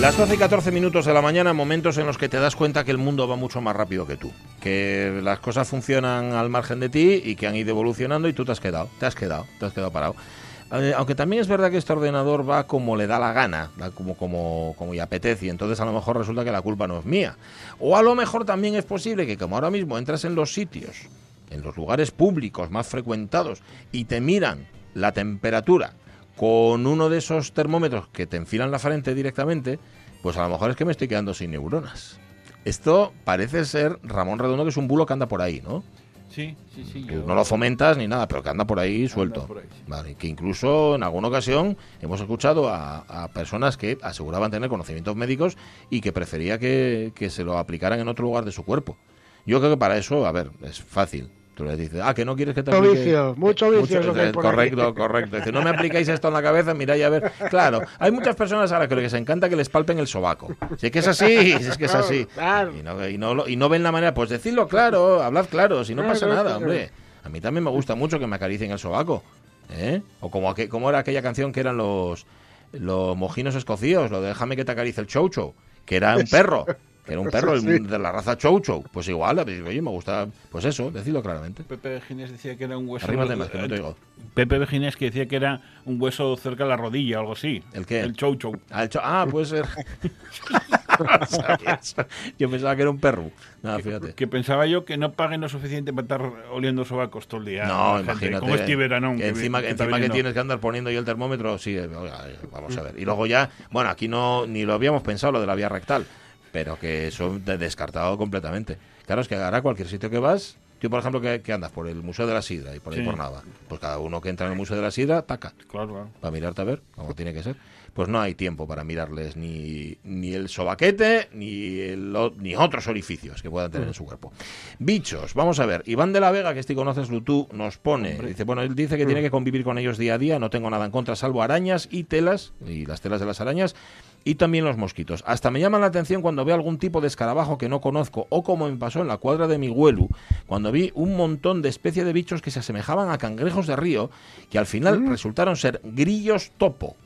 Las 12 y 14 minutos de la mañana, momentos en los que te das cuenta que el mundo va mucho más rápido que tú, que las cosas funcionan al margen de ti y que han ido evolucionando y tú te has quedado, te has quedado, te has quedado parado. Eh, aunque también es verdad que este ordenador va como le da la gana, va como, como, como y apetece, y entonces a lo mejor resulta que la culpa no es mía. O a lo mejor también es posible que como ahora mismo entras en los sitios, en los lugares públicos más frecuentados, y te miran la temperatura con uno de esos termómetros que te enfilan la frente directamente, pues a lo mejor es que me estoy quedando sin neuronas. Esto parece ser Ramón Redondo, que es un bulo que anda por ahí, ¿no? Sí, sí, sí. No lo fomentas ni nada, pero que anda por ahí suelto. por ahí, sí. Vale, que incluso en alguna ocasión hemos escuchado a, a personas que aseguraban tener conocimientos médicos y que prefería que, que se lo aplicaran en otro lugar de su cuerpo. Yo creo que para eso, a ver, es fácil. Tú le dices, ah, que no quieres que te Mucho aplique... vicio, mucho vicio que hay eh. Correcto, correcto. Dice, no me aplicáis esto en la cabeza, miráis a ver. Claro, hay muchas personas a las que les encanta que les palpen el sobaco. Si es que es así, si es que es así. Y no, y no, y no ven la manera, pues decirlo claro, hablad claro, si no pasa nada, hombre. A mí también me gusta mucho que me acaricien el sobaco. ¿eh? O como, aqu- como era aquella canción que eran los, los mojinos escocíos, lo de déjame que te acaricie el chow, que era un perro. Era un perro el- de la raza chow chow. Pues igual, oye, me gusta, pues eso, decirlo claramente. Pepe Ginés decía que era un hueso. Arrímate más, que no te oigo. Pepe Ginés que decía que era un hueso cerca de la rodilla o algo así. ¿El qué? El chow chow. Ah, el cho- ah, puede ser. Yo pensaba que era un perro. Nada, fíjate. Que pensaba yo que no paguen lo suficiente para estar oliendo sobacos todo el día. No, gente. imagínate. Como este verano. que encima, que, encima que tienes que andar poniendo yo el termómetro, sí, eh, eh, vamos a ver. Y luego ya, bueno, aquí no ni lo habíamos pensado lo de la vía rectal, pero que eso de- descartado completamente. Claro, es que ahora cualquier sitio que vas, tú por ejemplo que, que andas por el Museo de la Sidra y por ahí Sí. por nada, pues cada uno que entra en el Museo de la Sidra, taca, Claro, claro. para mirarte a ver cómo tiene que ser. Pues no hay tiempo para mirarles ni, ni el sobaquete ni, el ni otros orificios que puedan tener en su cuerpo. Bichos, vamos a ver. Iván de la Vega, que este conoces tú, nos pone. Dice, bueno, él dice que tiene que convivir con ellos día a día. No tengo nada en contra, salvo arañas y telas, y las telas de las arañas. Y también los mosquitos. Hasta me llaman la atención cuando veo algún tipo de escarabajo que no conozco, o como me pasó en la cuadra de mi huelu, cuando vi un montón de especie de bichos que se asemejaban a cangrejos de río, que al final resultaron ser grillos topo.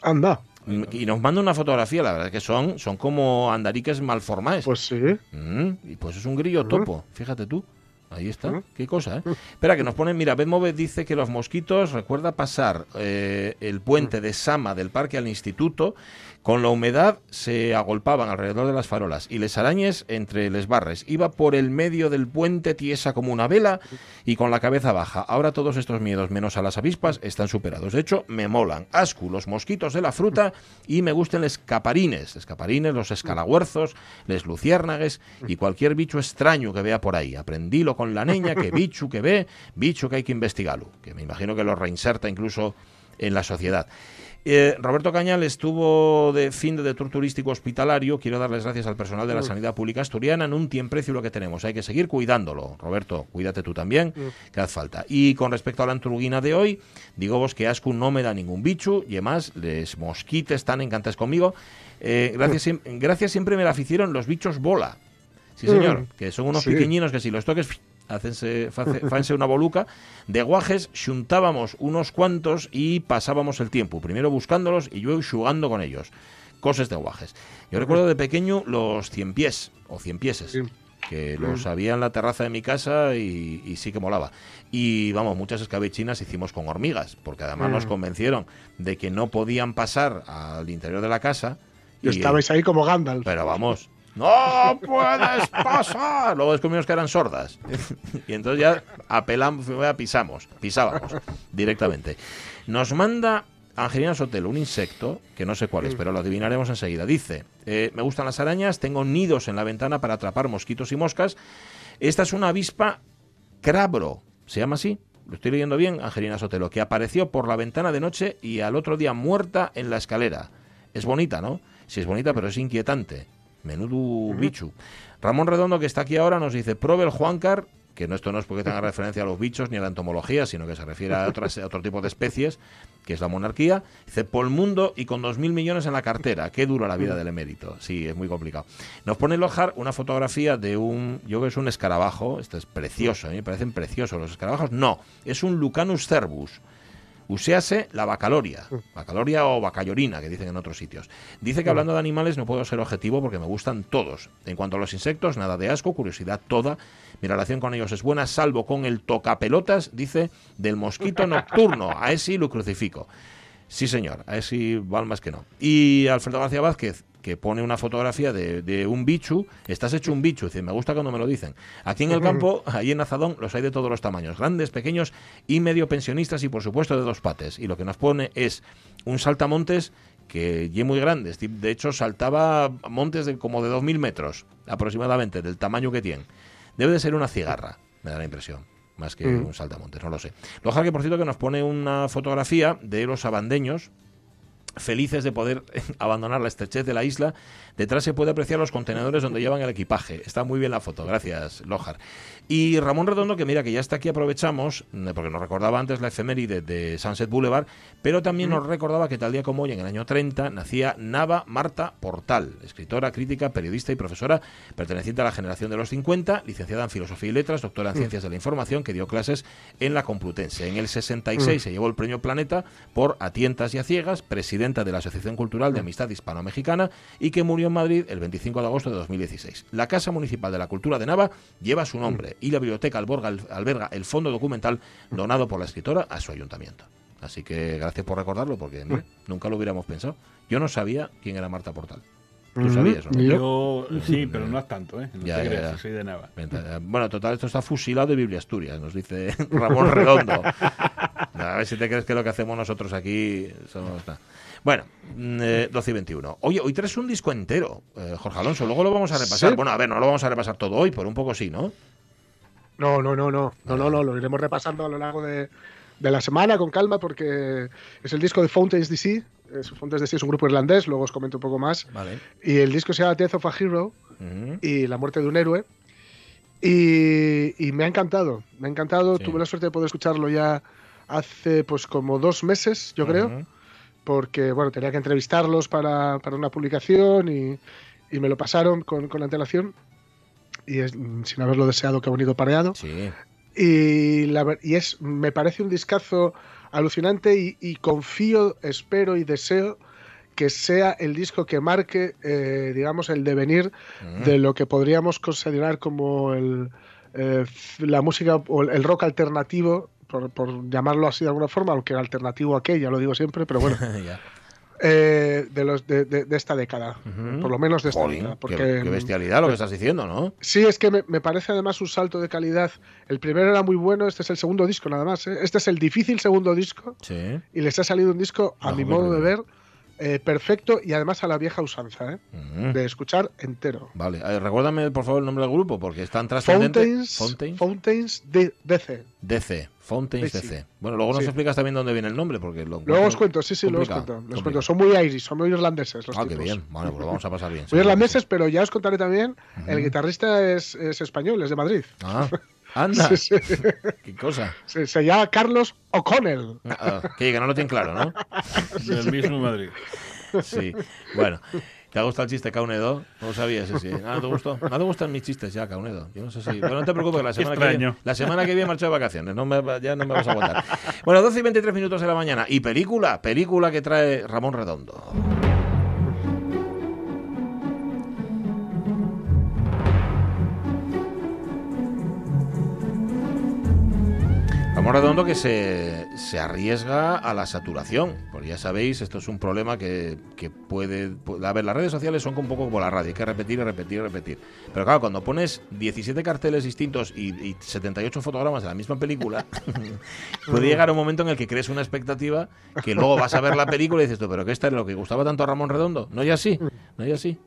Anda, Mm, Y nos manda una fotografía, la verdad es que son, son como andariques malformados. pues sí. Mm, y pues es un grillo topo, fíjate tú. Ahí está, qué cosa, ¿eh? Espera, que nos ponen, mira, Betmove dice que los mosquitos, recuerda pasar eh, el puente de Sama del parque al instituto, con la humedad se agolpaban alrededor de las farolas y les arañes entre les barres. Iba por el medio del puente tiesa como una vela y con la cabeza baja. Ahora todos estos miedos, menos a las avispas, están superados. De hecho, me molan. Ascu, los mosquitos de la fruta y me gustan los caparines. Los caparines, los escalahuerzos, les luciérnagues y cualquier bicho extraño que vea por ahí. Aprendílo con la niña, que bicho que ve, bicho que hay que investigarlo. Que me imagino que lo reinserta incluso en la sociedad. Eh, Roberto Cañal estuvo de fin de tour turístico hospitalario. Quiero darles gracias al personal de la sanidad pública asturiana. En un tiemprecio lo que tenemos. Hay que seguir cuidándolo. Roberto, cuídate tú también, que hace falta. Y con respecto a la antruguina de hoy, digo vos que Ascu no me da ningún bicho y además les mosquites tan encantados conmigo. Eh, gracias, gracias siempre me la hicieron los bichos bola. Sí, señor, que son unos Sí. pequeñinos que si los toques hacense, fanse una boluca. De guajes xuntábamos unos cuantos y pasábamos el tiempo, primero buscándolos y luego jugando con ellos. Cosas de guajes. Yo recuerdo de pequeño los cien pies o cien pieses. Sí. Que los había en la terraza de mi casa y, y sí que molaba. Y vamos, muchas escabechinas hicimos con hormigas, porque además nos Mm. convencieron de que no podían pasar al interior de la casa Y estabais ahí como Gandalf. Pero vamos, ¡no puedes pasar! Luego descubrimos que eran sordas. y entonces ya apelamos, pisamos, pisábamos directamente. Nos manda Angelina Sotelo un insecto, que no sé cuál es, pero lo adivinaremos enseguida. Dice, eh, me gustan las arañas, tengo nidos en la ventana para atrapar mosquitos y moscas. Esta es una avispa crabro, ¿se llama así? Lo estoy leyendo bien, Angelina Sotelo, que apareció por la ventana de noche y al otro día muerta en la escalera. Es bonita, ¿no? Sí, es bonita, pero es inquietante. Menudo bichu. Ramón Redondo, que está aquí ahora, nos dice, probe el Juancar, que no, esto no es porque tenga referencia a los bichos ni a la entomología, sino que se refiere a, otras, a otro tipo de especies, que es la monarquía. Dice, por mundo y con 2.000 millones en la cartera. Qué dura la vida del emérito. Sí, es muy complicado. Nos pone Lojar una fotografía de un, yo creo que es un escarabajo. Esto es precioso, a mí me parecen preciosos los escarabajos. No, es un Lucanus cervus. Usease la bacaloria, bacaloria o bacallorina, que dicen en otros sitios. Dice que hablando de animales no puedo ser objetivo porque me gustan todos. En cuanto a los insectos, nada de asco, curiosidad toda. Mi relación con ellos es buena, salvo con el tocapelotas, dice, del mosquito nocturno. A ese lo crucifico. Sí, señor, a ese val más que no. Y Alfredo García Vázquez, que pone una fotografía de, un bichu, estás hecho un bichu, dice, me gusta cuando me lo dicen. Aquí en el campo, ahí en Azadón, los hay de todos los tamaños, grandes, pequeños y medio pensionistas y por supuesto de dos pates. Y lo que nos pone es un saltamontes que es muy grande, de hecho saltaba montes de como de 2.000 metros aproximadamente, del tamaño que tiene. Debe de ser una cigarra, me da la impresión más que un saltamontes, no lo sé. Loja que por cierto que nos pone una fotografía de los abandeños felices de poder abandonar la estrechez de la isla. Detrás se puede apreciar los contenedores donde llevan el equipaje. Está muy bien la foto, gracias, Lojar. Y Ramón Redondo, que mira que ya está aquí, aprovechamos, mm, porque nos recordaba antes la efeméride de Sunset Boulevard, pero también nos recordaba que tal día como hoy, en el año 30, nacía Nava Marta Portal, escritora, crítica, periodista y profesora perteneciente a la generación de los 50, licenciada en Filosofía y Letras, doctora en Ciencias de la Información, que dio clases en la Complutense. En el 66 se llevó el premio Planeta por A Tientas y a Ciegas, presidenta de la Asociación Cultural de Amistad Hispano-Mexicana y que murió en Madrid el 25 de agosto de 2016. La Casa Municipal de la Cultura de Nava lleva su nombre y la biblioteca alberga, el fondo documental donado por la escritora a su ayuntamiento. Así que gracias por recordarlo, porque nunca lo hubiéramos pensado. Yo no sabía quién era Marta Portal. ¿Tú sabías? Yo sí, pero no es tanto, ¿eh? No ya, ya, soy de Nava. Bueno, total, esto está fusilado de Biblia Asturias, nos dice Ramón Redondo. A ver si te crees que lo que hacemos nosotros aquí somos... Bueno, 12 mm, y 21. Oye, hoy traes un disco entero, eh, Jorge Alonso. Luego lo vamos a repasar. Bueno, a ver, no lo vamos a repasar todo hoy, pero un poco sí, ¿no? No, no, no, no. No, no, no. Lo iremos repasando a lo largo de, la semana con calma porque es el disco de Fountains DC. Fountains DC es un grupo irlandés, luego os comento un poco más. Vale. Y el disco se llama Death of a Hero y La muerte de un héroe. Y, me ha encantado, me ha encantado. Tuve la suerte de poder escucharlo ya hace pues como dos meses, yo creo porque bueno, tenía que entrevistarlos para, para una publicación y, y, me lo pasaron con, con antelación y es, sin haberlo deseado que ha venido pareado. Sí. Y, la, y es, me parece un discazo alucinante y, y, confío, espero y deseo que sea el disco que marque, eh, digamos, el devenir mm. de lo que podríamos considerar como el, eh, la música o el rock alternativo por, llamarlo así de alguna forma, aunque alternativo a ya lo digo siempre, pero bueno. Eh, de, los, de, esta década, por lo menos de esta década. Porque, qué, bestialidad lo que estás diciendo, ¿no? Sí, es que me, parece además un salto de calidad. El primero era muy bueno, este es el segundo disco nada más. ¿eh? Este es el difícil segundo disco y les ha salido un disco, a mi modo de ver, eh, perfecto y además a la vieja usanza, ¿eh? de escuchar entero. Vale, recuérdame por favor el nombre del grupo porque están trascendentes. Fountains, Fountains, DC. DC, Fountains DC. Bueno, luego nos explicas también dónde viene el nombre porque luego os cuento, sí, sí, luego os cuento. Los cuento. Son muy irish, son muy irlandeses los Ah, qué bien. Bueno, pues lo vamos a pasar bien. muy irlandeses, pero ya os contaré también, el guitarrista es, es español, es de Madrid. Ah. Anda. ¿Qué cosa? Se, llama Carlos O'Connell. Ah, que, no lo tiene claro, ¿no? Del mismo Madrid. Sí. Bueno. ¿Te ha gustado el chiste Caunedo? No lo sabías ese. ¿No te gustó? No te gustan mis chistes ya, Caunedo. Yo no sé si... Bueno, no te preocupes, la semana, que viene, la semana que viene marcho de vacaciones. No me, ya no me vas a aguantar. Bueno, 12 y 23 minutos de la mañana. Y película, película que trae Ramón Redondo. Ramón Redondo que se, se arriesga a la saturación, porque ya sabéis, esto es un problema que, que puede, puede- A ver, las redes sociales son un poco como la radio, hay que repetir y repetir y repetir. Pero claro, cuando pones 17 carteles distintos y, y 78 fotogramas de la misma película, puede llegar un momento en el que crees una expectativa que luego vas a ver la película y dices tú, pero que esta es lo que gustaba tanto a Ramón Redondo. No, ya sí, no, ya sí.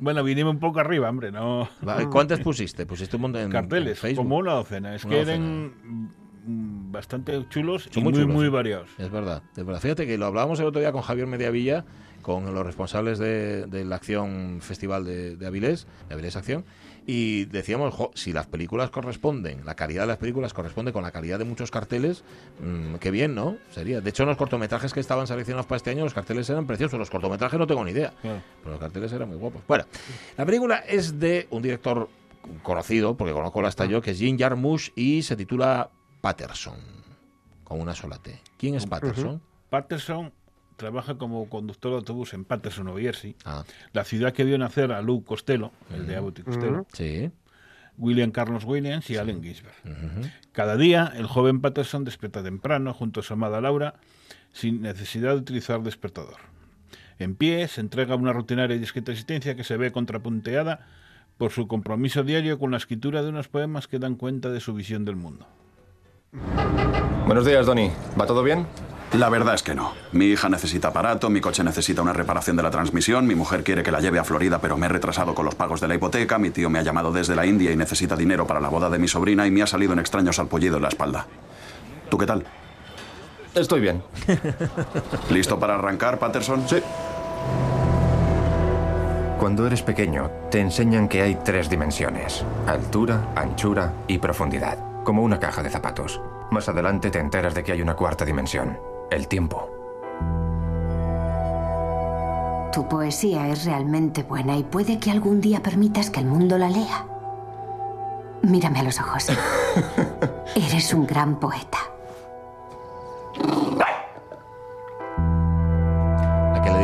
Bueno, vinimos un poco arriba, hombre, no. ¿Cuántas pusiste? Pusiste un montón en Carteles, Facebook. como una docena. Es Una que docena. eran bastante chulos Son y muy muy, chulos, muy sí. variados. Es verdad, es verdad. Fíjate que lo hablábamos el otro día con Javier Mediavilla, con los responsables de, de la Acción Festival de, de Avilés, de Avilés Acción, y decíamos, jo, si las películas corresponden, la calidad de las películas corresponde con la calidad de muchos carteles, mm, qué bien, ¿no? Sería. De hecho, en los cortometrajes que estaban seleccionados para este año, los carteles eran preciosos. Los cortometrajes no tengo ni idea, Claro. pero los carteles eran muy guapos. Bueno, la película es de un director conocido, porque conozco hasta yo, que es Jim Jarmusch, y se titula Patterson, con una sola T. ¿Quién es Patterson? Patterson trabaja como conductor de autobús en Patterson, Nueva Jersey, Ah, la ciudad que vio nacer a Lou Costello, el de Abbott y Costello, sí. William Carlos Williams y Allen Ginsberg. Cada día, el joven Patterson despierta temprano junto a su amada Laura, sin necesidad de utilizar despertador. En pie, se entrega a una rutinaria y discreta existencia que se ve contrapunteada por su compromiso diario con la escritura de unos poemas que dan cuenta de su visión del mundo. Buenos días, Donny. ¿Va todo bien? La verdad es que no. Mi hija necesita aparato, mi coche necesita una reparación de la transmisión, mi mujer quiere que la lleve a Florida pero me he retrasado con los pagos de la hipoteca, mi tío me ha llamado desde la India y necesita dinero para la boda de mi sobrina y me ha salido un extraño salpullido en la espalda. ¿Tú qué tal? Estoy bien. ¿Listo para arrancar, Patterson? Sí. Cuando eres pequeño, te enseñan que hay tres dimensiones. Altura, anchura y profundidad. Como una caja de zapatos. Más adelante te enteras de que hay una cuarta dimensión. El tiempo. Tu poesía es realmente buena y puede que algún día permitas que el mundo la lea. Mírame a los ojos. Eres un gran poeta.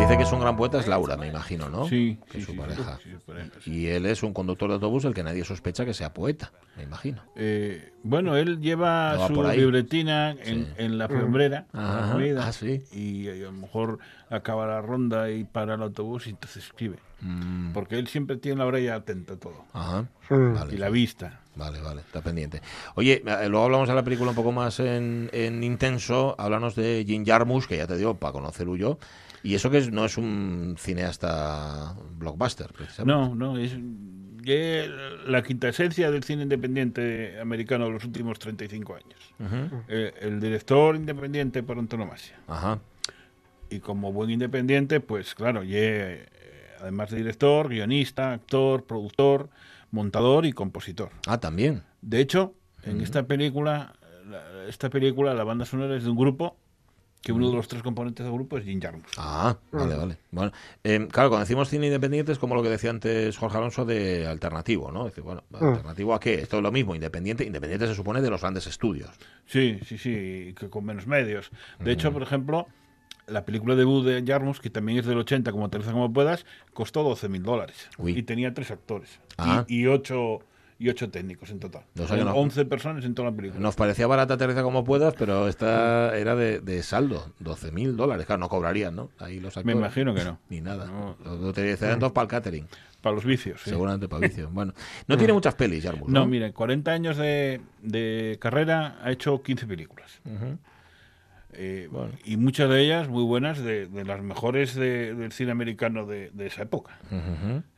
Dice que es un gran poeta es Laura, me imagino, ¿no? Sí, Que sí, es su sí, pareja. sí, su pareja, sí. Y él es un conductor de autobús el que nadie sospecha que sea poeta, me imagino. Eh, bueno, él lleva No su libretina en, Sí. en la fiambrera, en la Ajá. comida, Ah, sí. y a lo mejor acaba la ronda y para el autobús y entonces escribe. Mm, Porque él siempre tiene la orella atenta a todo. Ajá. Mm. Vale. Y la vista. Vale, vale, está pendiente. Oye, eh, luego hablamos de la película un poco más en, en intenso. Háblanos de Jim Jarmusch, que ya te digo, para conocerlo yo. Y eso que es- no es un cineasta blockbuster, precisamente. No, no, es la quinta esencia del cine independiente americano de los últimos 35 años. Ujú. Eh, el director independiente por antonomasia. Ajá. Y como buen independiente, pues claro, ye, eh, además de director, guionista, actor, productor, montador y compositor. Ah, también. De hecho, en esta película, la- esta película, la banda sonora es de un grupo que uno de los tres componentes del grupo es Jim Jarmusch. Ah, vale, vale. Bueno, eh, claro, cuando decimos cine independiente es como lo que decía antes Jorge Alonso de alternativo, ¿no? Dice, bueno, ¿alternativo a qué? Esto es lo mismo, independiente. Independiente se supone de los grandes estudios. Sí, sí, sí, que con menos medios. De hecho, por ejemplo, la película debut de Jarmusch, que también es del 80, como Aterriza como puedas, costó 12 mil dólares. Uy. Y tenía tres actores. Ah. Y, y ocho, y ocho técnicos en total. O sea no- 11 personas en toda la película. Nos parecía barata aterriza como puedas, pero esta era de, de saldo, 12 mil dólares. Claro, no cobrarían, ¿no? Ahí los Me actores. imagino que no. Ni nada. No. Lo utilizarán dos para el catering, Para los vicios. sí. seguramente para vicio. Bueno, no tiene muchas pelis, Jarmusch, No, ¿no? mire, 40 años de, de carrera ha hecho 15 películas. Ujú. Eh, Y muchas de ellas muy buenas, de, de las mejores de- del cine americano de, de esa época.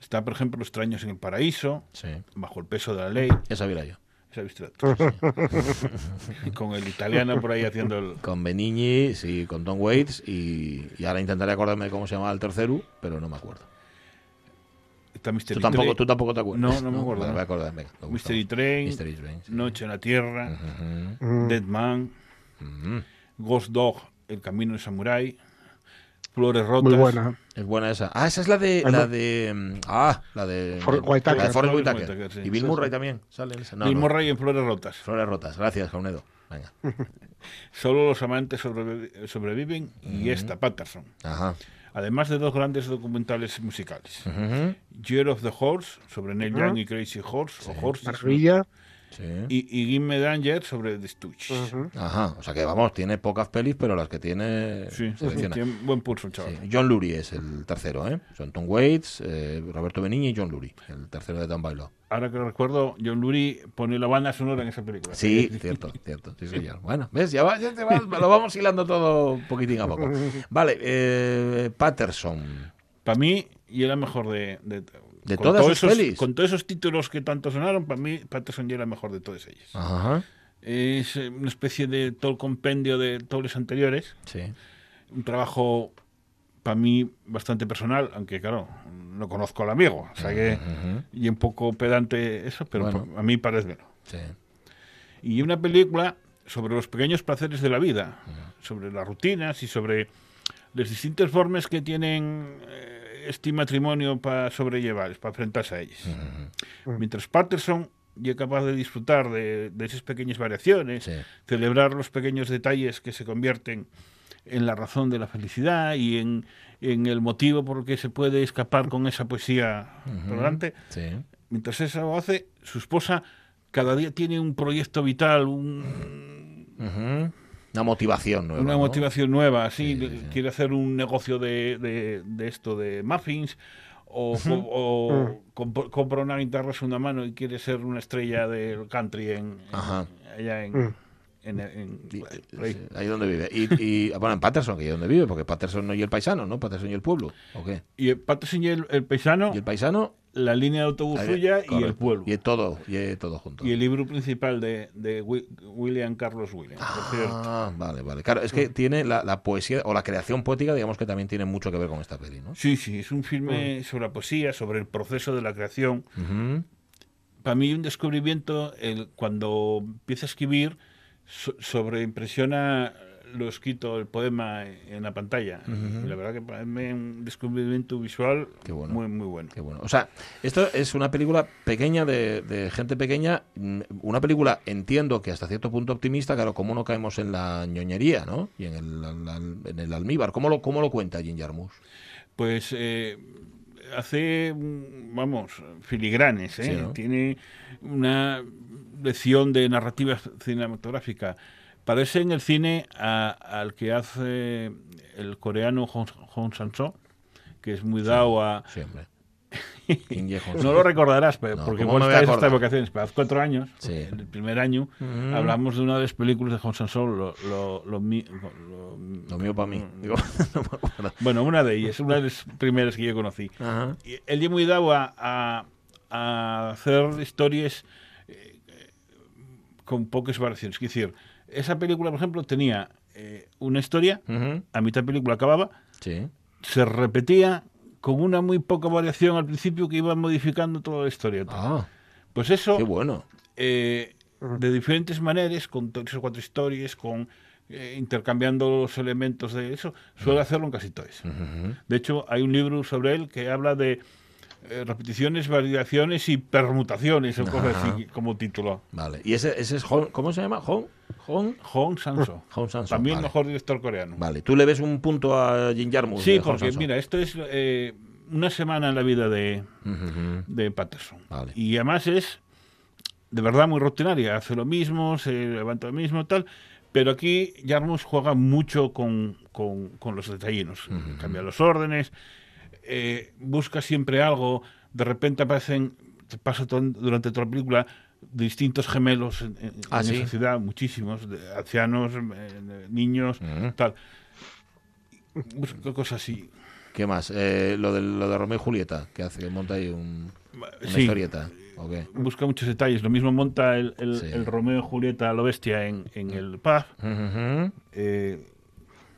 Está, por ejemplo, Extraños en el Paraíso, Sí, Bajo el peso de la ley. esa viera yo. Esa viste sí. Con el italiano por ahí haciendo el... Con Benigni, sí, con Tom Waits y, y ahora intentaré acordarme de cómo se llamaba el tercero, pero no me acuerdo. Está Mystery Tú tampoco, Train, tú tampoco te acuerdas. No, no me acuerdo, no. voy a acordar, venga. me. Mystery Train, Mystery Train, sí. Noche en la Tierra. Dead Man. Ghost Dog, El Camino del Samurái, Flores Rotas. Muy buena. Es buena esa. Ah, esa es la de. La de ah, la de. For- Whitaker. la de Forrest Whitaker. Whitaker, sí. Y Bill Murray también. Sale en esa. No, Bill no. Murray en Flores Rotas. Flores rotas. Gracias, Jaunedo. Venga. Solo los amantes sobrevi- sobreviven y esta Patterson. Ajá. Además de dos grandes documentales musicales. Year of the Horse, sobre Neil Young y Crazy Horse, o Horses. ¿no? Sí. y, y Gimme Danger sobre The Stooges. Ujú. Ajá, o sea que vamos, tiene pocas pelis, pero las que tiene Sí, selecciona. tiene buen pulso, chaval. Sí, John Lurie es el tercero, ¿eh? Son Tom Waits, eh, Roberto Benigni y John Lurie, el tercero de Dan Bailo. Ahora que lo recuerdo, John Lurie pone la banda sonora en esa película. Sí, cierto, cierto. Sí, señor. Bueno, ¿ves? Ya, va- ya te vas- lo vamos hilando todo poquitín a poco. Vale, eh, Patterson. Para mí, y era mejor de... De, ¿De con todas sus esos, pelis? Con todos esos títulos que tanto sonaron, para mí, Patterson ya era mejor de todas ellas. Ajá. Es eh, una especie de todo el compendio de todos los anteriores. Sí. Un trabajo, para mí, bastante personal, aunque claro, no conozco al amigo. O sea que... Ujú. Y un poco pedante eso, pero Bueno. a mí parece Sí. Y una película sobre los pequeños placeres de la vida, sobre las rutinas y sobre las distintas formas que tienen eh, este matrimonio para sobrellevar, para enfrentarse a ellas. Mientras Patterson es capaz de disfrutar de, de esas pequeñas variaciones, Sí. celebrar los pequeños detalles que se convierten en la razón de la felicidad y en, en el motivo por el que se puede escapar con esa poesía por delante. Sí. Mientras eso lo hace, su esposa cada día tiene un proyecto vital, un- Ujú. Una motivación nueva. una ¿no? motivación nueva. Así, Sí, sí, sí. quiere hacer un negocio de, de- de esto de muffins. O, o comp- compra una guitarra segunda mano y quiere ser una estrella del country en, en- allá en, Mm. en- en- Y- por ahí. sí, ahí donde vive. Y, y, bueno, en Patterson, que es donde vive, porque Patterson no y el paisano, ¿no? Patterson y el pueblo. ¿O qué? Y el Patterson y el, el paisano, Y el paisano. La línea de autobús ahí- suya y el pueblo. Y todo, y todo junto. Y el libro principal de, de Wi- William Carlos Williams. por cierto. Ah, vale, vale. Claro, es que tiene la, la poesía o la creación poética, digamos que también tiene mucho que ver con esta peli, ¿no? Sí, sí, es un filme sobre la poesía, sobre el proceso de la creación. Para mí un descubrimiento el, cuando empieza a escribir so- sobreimpresiona lo escrito, el poema en la pantalla. La verdad que para mí es un descubrimiento visual bueno. muy, muy bueno. Qué bueno. O sea, esto es una película pequeña de, de gente pequeña, mm, una película, entiendo que hasta cierto punto optimista, claro, como no caemos en la ñoñería, ¿no? Y en el, en el almíbar. ¿Cómo lo, cómo lo cuenta Jim Jarmusch? Pues eh, hace, mm, vamos, filigranes, ¿eh? Sí, ¿no? Tiene una lección de narrativa cinematográfica. Parece en el cine a- al que hace el coreano Hong, Hong Sang-soo, que es muy dado a... Siempre. No lo recordarás, pero No, porque ¿cómo igual hasta acordar? vacaciones, pero hace cuatro años, Sí. en el primer año, hablamos de una de las películas de Hong Sang-soo, lo, lo- lo mi- lo- Lo mío para mí. Digo, no me acuerdo. bueno, una de ellas, una de las primeras que yo conocí. Ajá. Y él es muy dado a, a- a hacer historias eh, con pocas variaciones. Es decir, esa película, por ejemplo, tenía eh, una historia, a mitad de película acababa, Sí. se repetía con una muy poca variación al principio que iba modificando toda la historia. Ah, Pues eso, qué bueno. eh, de diferentes maneras, con tres o cuatro historias, con eh, intercambiando los elementos de eso, suele hacerlo en casi todas. De hecho, hay un libro sobre él que habla de eh, repeticiones, variaciones y permutaciones, o cosas así como título. Vale. ¿Y ese, ese es Hong, ¿cómo se llama? Hong, Hong, Hong Sang-soo. Hong Sang-soo, También vale. mejor director coreano. Vale. ¿Tú le ves un punto a Jim Jarmusch? Sí, porque mira, esto es eh, una semana en la vida de, Ujú. de Patterson. Vale. Y además es de verdad muy rutinaria. Hace lo mismo, se levanta lo mismo, tal. Pero aquí Jarmusch juega mucho con, con- con los detallinos. Cambia los órdenes, eh, busca siempre algo. De repente aparecen, te pasa durante toda la película, distintos gemelos en, en- Ah, en ¿sí? esa ciudad, muchísimos, de ancianos, eh, niños, Ujú. tal. Busca cosas así. ¿Qué más? Eh, lo, de, lo de Romeo y Julieta, que hace que monta ahí un, una Sí. historieta. Busca muchos detalles. Lo mismo monta el, el- Sí. el Romeo y Julieta a lo bestia en, en el pub. Eh,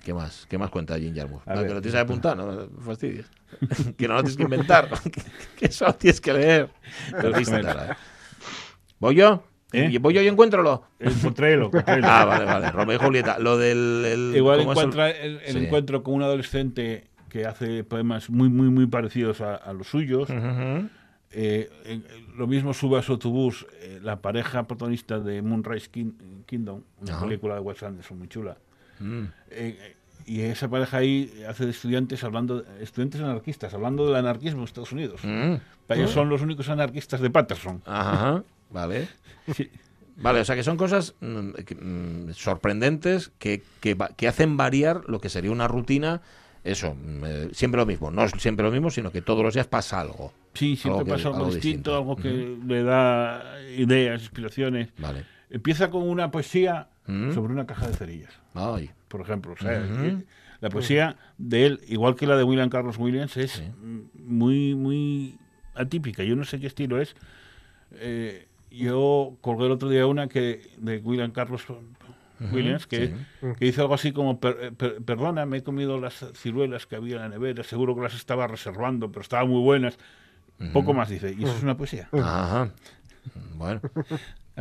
¿Qué más? ¿Qué más cuenta Jim Jarmusch? A No, ver. que lo tienes que apuntar, no fastidies. que no lo tienes que inventar, que, que eso lo tienes que leer. ¿eh? ¿Voy yo? ¿Eh? ¿Y ¿Voy yo y encuéntralo? encontrélo. Ah, vale, vale. Romeo y Julieta. Lo del... el- Igual ¿cómo es el- encuentra el, el Sí. encuentro con un adolescente que hace poemas muy, muy, muy parecidos a, a los suyos. Eh, eh, lo mismo sube a su autobús eh, la pareja protagonista de Moonrise Kin- Kingdom, una película de Wes Anderson muy chula. Mm. Y esa pareja ahí hace de estudiantes hablando, estudiantes anarquistas, hablando del anarquismo en Estados Unidos. Mm. Para ellos son los únicos anarquistas de Patterson. Ajá, vale. Sí. Vale, o sea que son cosas mm, mm, sorprendentes que, que, hacen variar lo que sería una rutina. Eso, eh, siempre lo mismo. No es siempre lo mismo, sino que todos los días pasa algo. Sí, siempre Algo que- pasa algo, algo distinto, distinto. algo que le da ideas, inspiraciones. Vale. Empieza con una poesía sobre una caja de cerillas, Ay. Por ejemplo. O sea, Ujú. que la poesía de él, igual que la de William Carlos Williams, es mm, muy, muy atípica. Yo no sé qué estilo es. Eh, yo colgué el otro día una que de William Carlos Williams, que, que dice algo así como, "Per- eh, per- perdona, me he comido las ciruelas que había en la nevera, seguro que las estaba reservando, pero estaban muy buenas. Poco más dice, y eso es una poesía. Ajá. Bueno.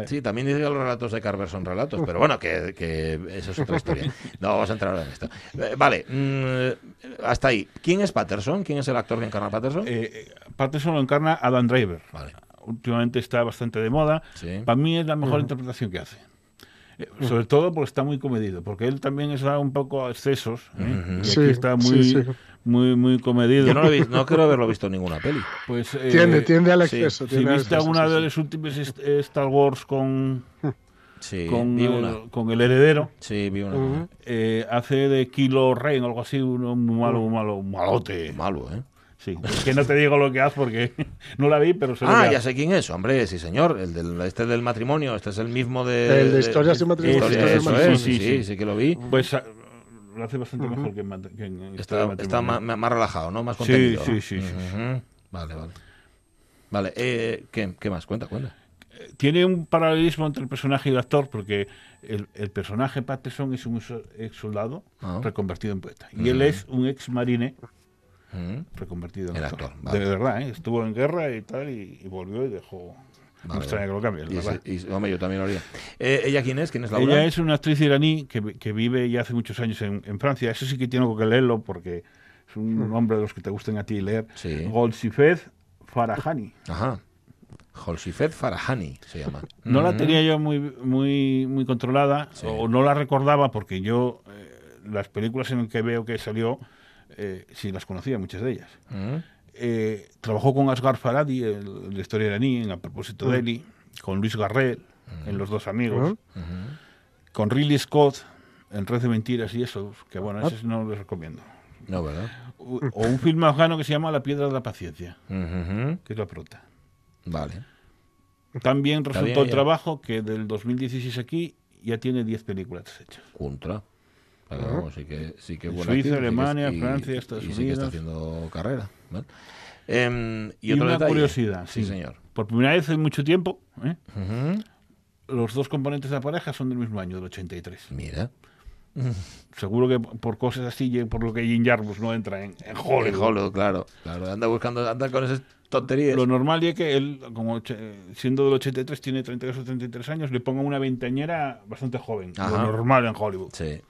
Sí, también dice que los relatos de Carver son relatos, pero bueno, que, que eso es otra historia. No vamos a entrar ahora en esto. Eh, vale, mm, hasta ahí. ¿Quién es Patterson? ¿Quién es el actor que encarna a Patterson? Eh, eh, Patterson lo encarna Adam Driver. Vale. Últimamente está bastante de moda. Sí. Para mí es la mejor interpretación que hace. Eh, sobre todo porque está muy comedido, porque él también está un poco a excesos. ¿eh? Y Sí, aquí está muy, sí, sí. Muy, muy comedido. Yo no, lo he visto, no creo haberlo visto en ninguna peli. Pues, eh, Tiende, tiende al sí. exceso. Si tiende al viste exceso, alguna sí, de sí. las últimas Star Wars con, Sí, con, vi el, una. con el heredero, Sí, vi una. Eh, hace de Kilo Ren o algo así, uno muy malo, muy malo, un malote. Malo, ¿eh? Sí, es que no te digo lo que hace porque no la vi, pero Ah, ya sé quién es, hombre, sí señor, el del, este del matrimonio, este es el mismo de... El de historias de matrimonio. Historias, Historias de eso es, matrimonio. sí, Sí, sí, sí, sí, que lo vi. Pues lo hace bastante mejor que en, que en Está, más, más relajado, ¿no? Más Sí, contenido. sí, sí, sí. Vale, vale. Vale, eh, ¿qué, ¿qué más? Cuenta, cuenta. Tiene un paralelismo entre el personaje y el actor porque el, el personaje Patterson es un ex soldado Ah. reconvertido en poeta y él es un ex marine reconvertido en El actor. actor, vale. De verdad, ¿eh? estuvo en guerra y tal y, y volvió y dejó... no Vale, me extraña que lo cambie, la Y, verdad. se- y- hombre, yo también lo haría. Eh, ¿Ella quién es? ¿Quién es Laura? Ella es una actriz iraní que, que vive ya hace muchos años en, en Francia. Eso sí que tengo que leerlo porque es un nombre de los que te gusten a ti leer. Hmm. Sí. Golsifed Farahani. Ajá. Holsifed Farahani se llama. No la Ujú. tenía yo muy, muy, muy controlada Sí. o no la recordaba porque yo eh, las películas en las que veo que salió eh, sí las conocía, muchas de ellas. Ujú. Eh, trabajó con Asghar Farhadi, el, el de historia iraní, en A propósito de Eli, con Luis Garrel, en Los dos amigos, con Ridley Scott, en Red de Mentiras y eso, que bueno, ese no les recomiendo. No, ¿verdad? O, o un film afgano que se llama La piedra de la paciencia, que es la prota. Vale. También resultó bien, el trabajo que del 2016 aquí ya tiene 10 películas hechas. Contra. Pero sí que, sí que Suiza, sí que es- Alemania, y- Francia, Estados y sí que está Unidos. haciendo carrera. ¿vale? Em, y, Y, otro una detalle. curiosidad, Sí, sí. señor. Por primera vez en mucho tiempo, ¿eh? Ujú. los dos componentes de la pareja son del mismo año, del 83. Mira. Seguro que por cosas así, por lo que Jim Jarmus no entra en, en Hollywood. En Hollywood, claro. claro. Anda buscando, anda con esas tonterías. Lo normal es que él, como siendo del 83, tiene 32 o 33 años, le ponga una veinteañera bastante joven. Ajá. Lo normal en Hollywood. Sí.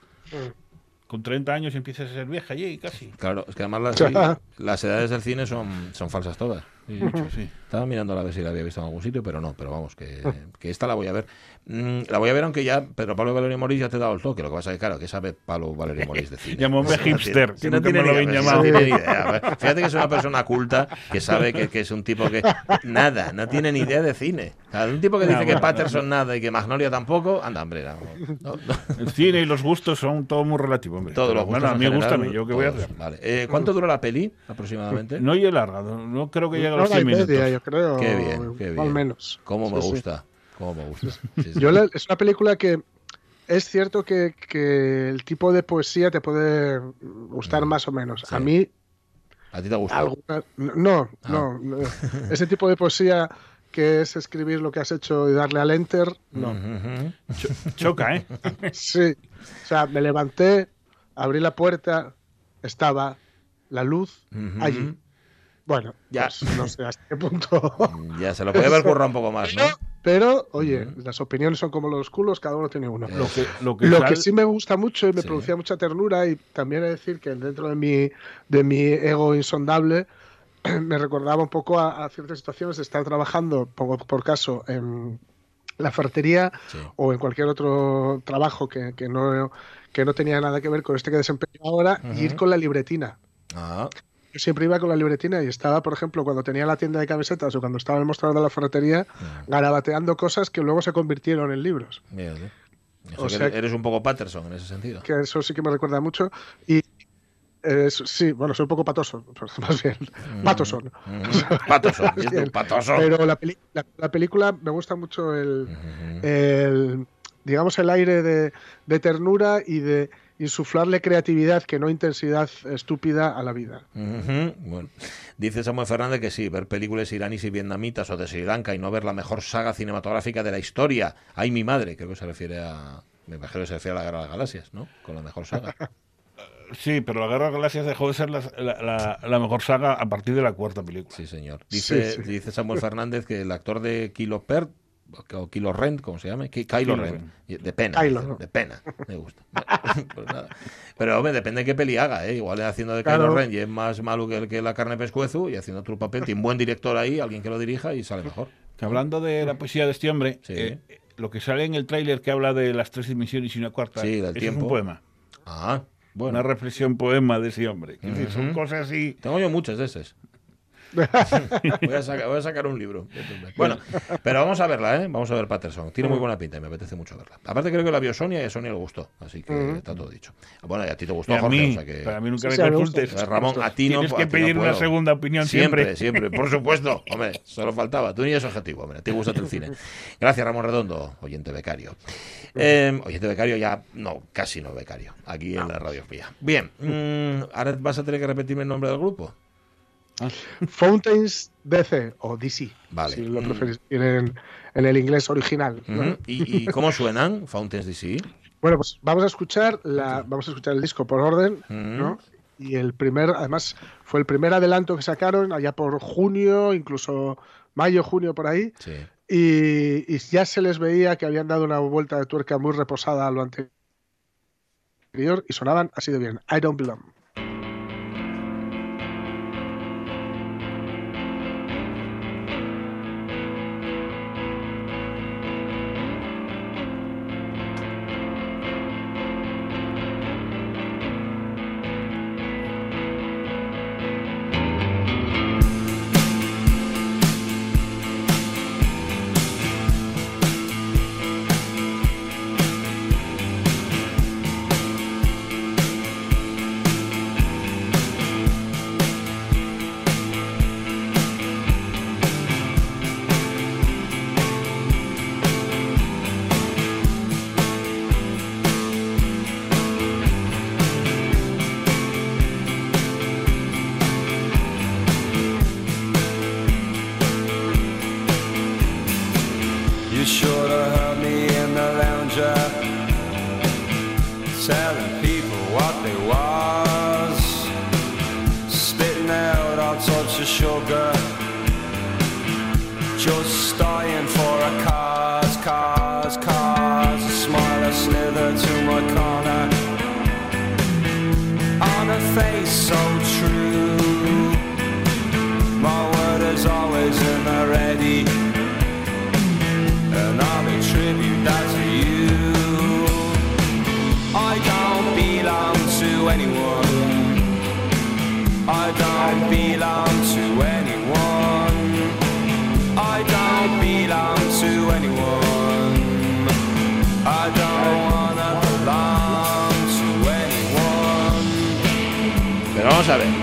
Con 30 años empiezas a ser vieja allí, casi. Claro, es que además las, las edades del cine son, son falsas todas. Sí, sí. Estaba mirando a ver si la había visto en algún sitio, pero no, pero vamos, que, que esta la voy a ver. Mm, la voy a ver aunque ya Pedro Pablo Valerio Morís ya te he dado el toque. Lo que pasa es que, claro, que sabe Pablo Valerio Morís de cine. No hipster, tiene- que no tiene me lo ni habían idea, llamado. no tiene ni idea. Fíjate que es una persona culta que sabe que, que es un tipo que nada, no tiene ni idea de cine. O sea, un tipo que dice que Patterson nada y que Magnolia tampoco, anda, hombre. no, no, no. El cine y los gustos son todo muy relativo, hombre. Todos los gustos bueno, a mí general, gusta, yo qué voy a hacer. Vale. Eh, ¿Cuánto dura la peli aproximadamente? No es larga, no, no creo que llegue los hora y 100 minutos. media, yo creo. Qué bien, qué bien. Al menos. ¿Cómo me Sí, sí. gusta? ¿Cómo me gusta? Sí, sí. Yo la- es una película que es cierto que, que el tipo de poesía te puede gustar más o menos. Sí. A mí, ¿A ti te gusta? alguna- no, Ah. no, no. Ese tipo de poesía que es escribir lo que has hecho y darle al enter, no. Ujú. Cho- choca, ¿eh? Sí. O sea, me levanté, abrí la puerta, estaba la luz Ujú. allí. Bueno, Ya. pues no sé hasta qué punto. Ya se lo puede haber currado un poco más, ¿no? Pero, oye, las opiniones son como los culos, cada uno tiene uno. Lo que, lo que Lo sal- que sí me gusta mucho y me Sí. producía mucha ternura y también he de decir que dentro de mi, de mi ego insondable me recordaba un poco a, a ciertas situaciones de estar trabajando, pongo por caso, en la ferretería Sí. o en cualquier otro trabajo que, que no, que no tenía nada que ver con este que desempeño ahora y ir con la libretina. Ah, siempre iba con la libretina y estaba, por ejemplo, cuando tenía la tienda de camisetas o cuando estaba en el mostrador de la ferretería, garabateando cosas que luego se convirtieron en libros. Fíjate. O O sea sea que eres un poco Patterson en ese sentido. Que eso sí que me recuerda mucho. Y eh, sí, bueno, soy un poco patoso, más bien. Patoson. Mm. Y tú, Bien. Patterson. Pero la, peli- la- la película me gusta mucho el, el, digamos, el aire de, de ternura y de insuflarle creatividad, que no intensidad estúpida a la vida. Bueno, dice Samuel Fernández que sí, ver películas iraníes y vietnamitas o de Sri Lanka y no ver la mejor saga cinematográfica de la historia. Ay, mi madre, creo que se refiere a. Me imagino que se refiere a la Guerra de las Galaxias, ¿no? Con la mejor saga. Sí, pero la Guerra de las Galaxias dejó de ser la, la- la- la mejor saga a partir de la cuarta película. Sí, señor. Dice, Sí, sí. dice Samuel Fernández que el actor de Kilo Pert o Kilo Ren, ¿cómo se llama? Kylo Kylo Ren. De pena. Kylo. De pena. Me gusta. Pues nada. Pero, hombre, depende de qué peli haga, ¿eh? Igual haciendo de Kylo Claro. Ren y es más malo que el que la carne pescuezo y haciendo otro papel. Tiene un buen director ahí, alguien que lo dirija y sale mejor. Que hablando de la poesía de este hombre, Sí. eh, lo que sale en el tráiler que habla de las tres dimensiones y una cuarta, Sí, del es un poema. Ah, bueno. Una reflexión poema de ese hombre. Es decir, son cosas así. Tengo yo muchas de esas. Voy a, sacar, voy a sacar un libro. Bueno, pero vamos a verla, ¿eh? Vamos a ver Patterson. Tiene muy buena pinta y me apetece mucho verla. Aparte creo que la vio Sonia y a Sonia le gustó, así que está todo dicho. Bueno, y a ti te gustó, a Jorge, mí, o sea que... pero a mí nunca Sí, me consultes. Ramón, a ti no Tienes que no pedir una segunda opinión Siempre, siempre. siempre, por supuesto. Hombre, solo faltaba. Tú ni es objetivo, hombre. Te gusta el cine. Gracias, Ramón Redondo, oyente becario. Eh, oyente becario ya, no, casi no becario, aquí en la radio. Bien, mm, ahora vas a tener que repetirme el nombre del grupo. Fountains DC o DC, Vale. si lo Mm. preferís en, en el inglés original. ¿Y, y cómo suenan Fountains DC? Bueno, pues vamos a escuchar la, vamos a escuchar el disco por orden. Y el primer, además, fue el primer adelanto que sacaron allá por junio, incluso mayo, junio por ahí, Sí. y, y ya se les veía que habían dado una vuelta de tuerca muy reposada a lo anterior y sonaban así de bien. I don't belong.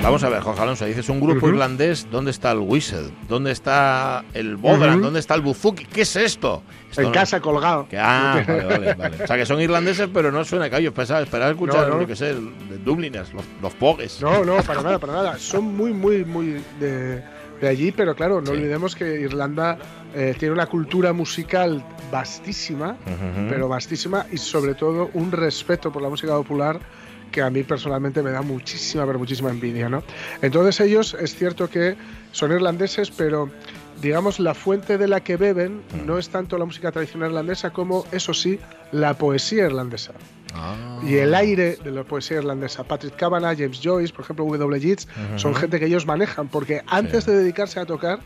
Vamos a ver, Jorge Alonso. Dices un grupo irlandés, ¿dónde está el whistle? ¿Dónde está el bodran? Ujú. ¿Dónde está el buzuki? ¿Qué es esto? Esto En no- casa colgado. Que, ah, vale, vale, vale. O sea, que son irlandeses, pero no suena que yo esperaba, esperaba escuchar, No, no. lo que sé, el- de Dubliners, los, los pogues. No, no, para nada, para nada. Son muy, muy, muy de, de allí, pero claro, no Sí. olvidemos que Irlanda eh, tiene una cultura musical vastísima, Ujú. pero vastísima, y sobre todo un respeto por la música popular que a mí personalmente me da muchísima, pero muchísima envidia, ¿no? Entonces ellos es cierto que son irlandeses, pero digamos la fuente de la que beben no es tanto la música tradicional irlandesa como, eso sí, la poesía irlandesa Ah. y el aire de la poesía irlandesa. Patrick Kavanagh, James Joyce, por ejemplo, W. Yeats, son gente que ellos manejan, porque antes Sí. de dedicarse a tocar,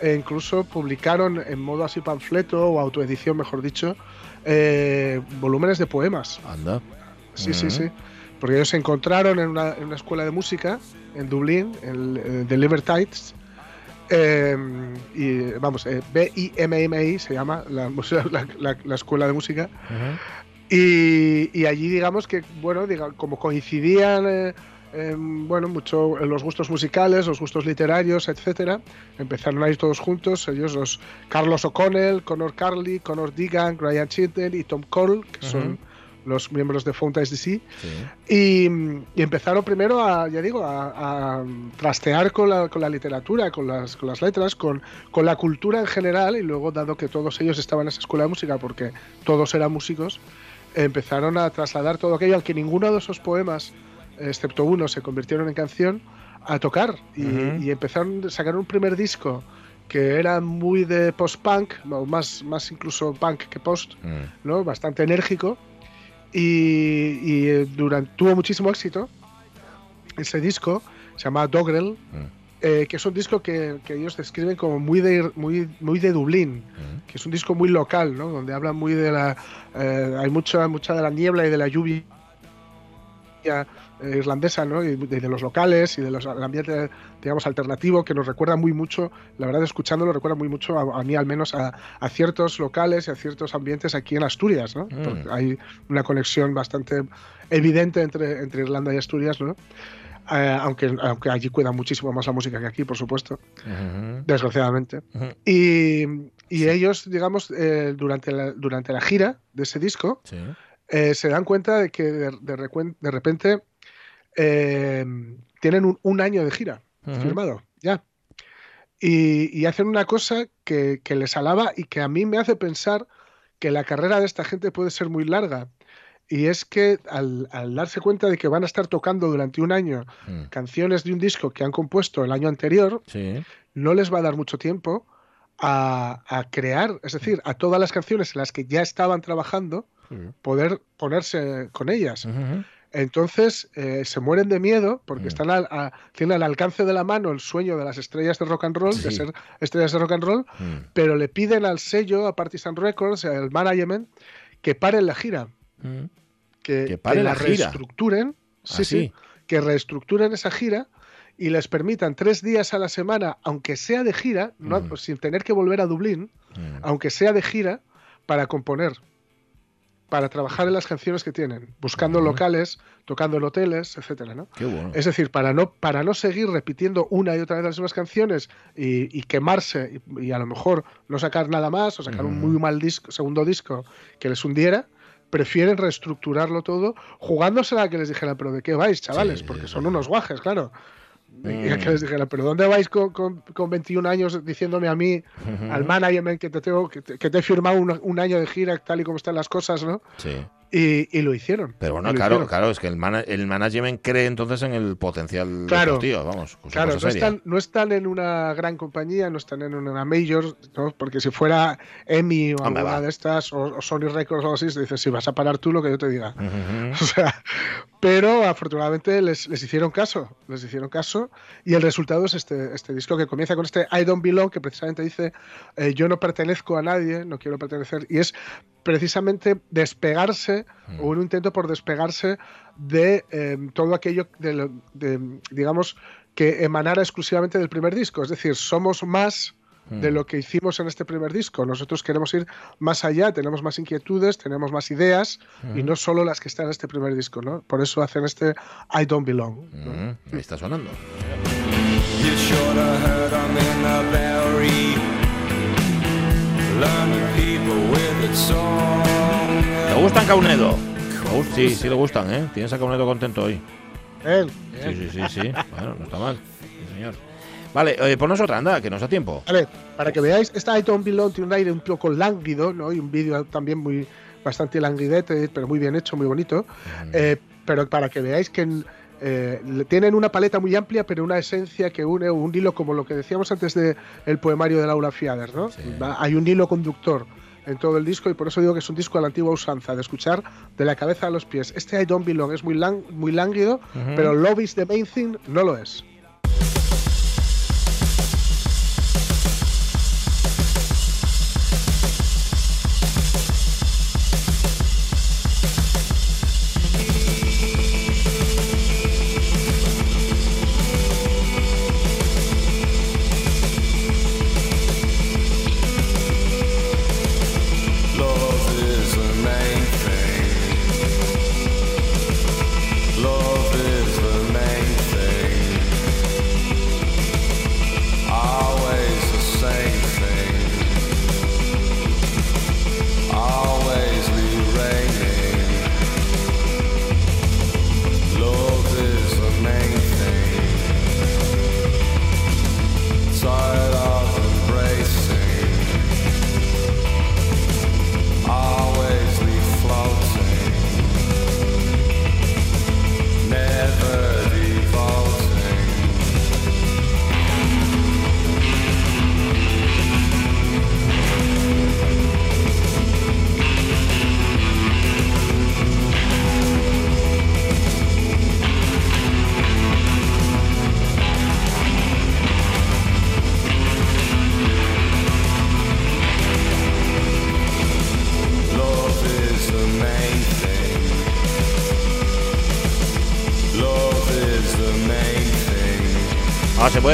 eh, incluso publicaron en modo así panfleto o autoedición, mejor dicho, eh, volúmenes de poemas. Anda. Sí, sí, Ujú. sí. Porque ellos se encontraron en una, en una escuela de música en Dublín, en The Libertides, eh, y vamos, eh, BIMMI se llama la, la- la- la escuela de música. Y, y allí, digamos que, bueno, como coincidían, eh, em, bueno, mucho los gustos musicales, los gustos literarios, etcétera, empezaron a ir todos juntos. Ellos, los Carlos O'Connell, Conor Carley, Conor Digan, Ryan Chitton y Tom Cole, que son los miembros de Fountains DC. Y, y empezaron primero a, ya digo, a, a trastear con la, con la literatura, con las, con las letras, con, con la cultura en general, y luego, dado que todos ellos estaban en esa escuela de música, porque todos eran músicos, empezaron a trasladar todo aquello al que ninguno de esos poemas, excepto uno, se convirtieron en canción, a tocar. Y, Ujú. y empezaron a sacar un primer disco que era muy de post-punk, más, más incluso punk que post, Mm. ¿no? bastante enérgico y, y, eh, durante, tuvo muchísimo éxito ese disco se llama Dogrel Mm. eh, que es un disco que, que ellos describen como muy de muy muy de Dublín Mm. que es un disco muy local ¿no? donde hablan muy de la eh, hay mucha mucha de la niebla y de la lluvia irlandesa ¿no? y de, de los locales y de los, el ambiente digamos alternativo que nos recuerda muy mucho la verdad escuchándolo recuerda muy mucho a, a mí al menos a, a ciertos locales y a ciertos ambientes aquí en Asturias ¿no? Mm. Hay una conexión bastante evidente entre, entre Irlanda y Asturias ¿no? Eh, aunque, aunque allí cuida muchísimo más la música que aquí por supuesto desgraciadamente y, y ellos digamos eh, durante, la, durante la gira de ese disco Sí. eh, se dan cuenta de que de, de recuen- de repente eh, tienen un, un año de gira Ujú. firmado, ya. Y, y hacen una cosa que, que les alaba y que a mí me hace pensar que la carrera de esta gente puede ser muy larga. Y es que al, al darse cuenta de que van a estar tocando durante un año Mm. canciones de un disco que han compuesto el año anterior, Sí. no les va a dar mucho tiempo a, a crear, es decir, a todas las canciones en las que ya estaban trabajando, poder ponerse con ellas. Ujú. Entonces eh, se mueren de miedo porque Mm. están al, a- tienen al alcance de la mano el sueño de las estrellas de rock and roll, de ser estrellas de rock and roll, Mm. pero le piden al sello, a Partisan Records, al management, que paren la gira, Mm. que, Que paren la gira. reestructuren, Ah, sí, sí. que reestructuren esa gira y les permitan tres días a la semana, aunque sea de gira, no- sin tener que volver a Dublín, aunque sea de gira, para componer, para trabajar en las canciones que tienen, buscando locales, tocando en hoteles, etcétera, ¿no? Qué bueno. Es decir, para no, para no seguir repitiendo una y otra vez las mismas canciones y, y quemarse y, y a lo mejor no sacar nada más o sacar un muy mal disco, segundo disco que les hundiera, prefieren reestructurarlo todo jugándose a que les dijeran, pero ¿de qué vais, chavales? Sí, Porque son unos guajes, claro. Y Mm. que les dijeran, pero ¿dónde vais con, con, con 21 años diciéndome a mí, al management, que te, tengo, que te, que te he firmado un, un año de gira tal y como están las cosas, ¿no? Sí. Y, y lo hicieron. Pero bueno, claro, hicieron. claro, es que el, mana- el management cree entonces en el potencial Claro. de tíos, vamos. Claro, no están, no están en una gran compañía, no están en una major, ¿no? porque si fuera EMI o Hombre, alguna de estas, o, o Sony Records o algo así, te dices, si vas a parar tú lo que yo te diga. O sea, pero afortunadamente les, les hicieron caso, les hicieron caso, y el resultado es este, este disco que comienza con este I Don't Belong, que precisamente dice, eh, yo no pertenezco a nadie, no quiero pertenecer, y es precisamente despegarse, Mm. o un intento por despegarse de eh, todo aquello, de, lo- de, digamos, que emanara exclusivamente del primer disco, es decir, somos más de Mm. lo que hicimos en este primer disco. Nosotros queremos ir más allá, tenemos más inquietudes, tenemos más ideas y no solo las que están en este primer disco, ¿no? Por eso hacen este I Don't Belong. ¿no? Ahí está sonando. ¿Te gustan Caunedo? Gust- Sí, sí le gustan, ¿eh? Tienes a Caunedo contento hoy. Bien, Sí, sí, sí, sí. Bueno, no está mal. Sí, señor. Vale, eh, ponnos otra, anda, que nos da tiempo. Vale, para que veáis, esta I Don't Belong tiene un aire un poco lánguido, ¿no? Y un vídeo también muy bastante languidete, pero muy bien hecho, muy bonito. Eh, pero para que veáis que eh, tienen una paleta muy amplia, pero una esencia que une un hilo, como lo que decíamos antes del el poemario de Laura Fiader, ¿no? Sí. Hay un hilo conductor en todo el disco y por eso digo que es un disco a la antigua usanza, de escuchar de la cabeza a los pies. Este I Don't Belong es muy, lang- muy lánguido, pero Love is the Main Thing no lo es.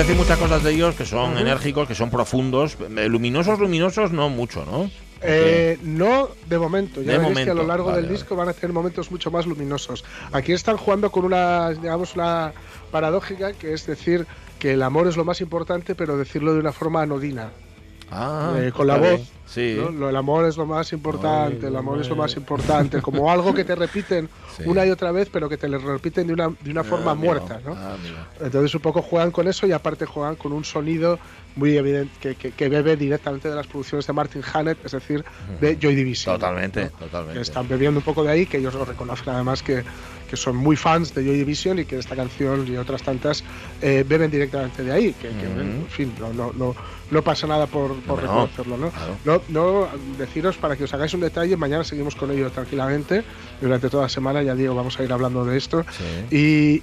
Puede decir muchas cosas de ellos que son enérgicos, que son profundos. Eh, Luminosos, luminosos, no mucho, ¿no? Eh, no de momento, ya De veréis que a lo largo vale, del vale. disco van a tener momentos mucho más luminosos. Aquí están jugando con una, digamos, una paradójica, que es decir que el amor es lo más importante, pero decirlo de una forma anodina. Ah, Eh, con la voz. Sí. ¿no? Lo- el amor es lo más importante, el amor es lo más importante, como algo que te repiten Sí. una y otra vez, pero que te lo repiten de una, de una forma Ah, amigo, muerta, ¿no? ah. Entonces un poco juegan con eso y aparte juegan con un sonido muy evidente que, que- que bebe directamente de las producciones de Martin Hannett, es decir, de Joy Division. Totalmente, ¿no? totalmente. Que están bebiendo un poco de ahí, que ellos lo reconocen además que, que son muy fans de Joy Division y que esta canción y otras tantas eh, beben directamente de ahí, que, que, Ujú. en fin, no, no, no, no pasa nada por, por No, no, reconocerlo, ¿no? claro. No, no, deciros para que os hagáis un detalle, mañana seguimos con ello tranquilamente, durante toda la semana, ya digo, vamos a ir hablando de esto. Sí.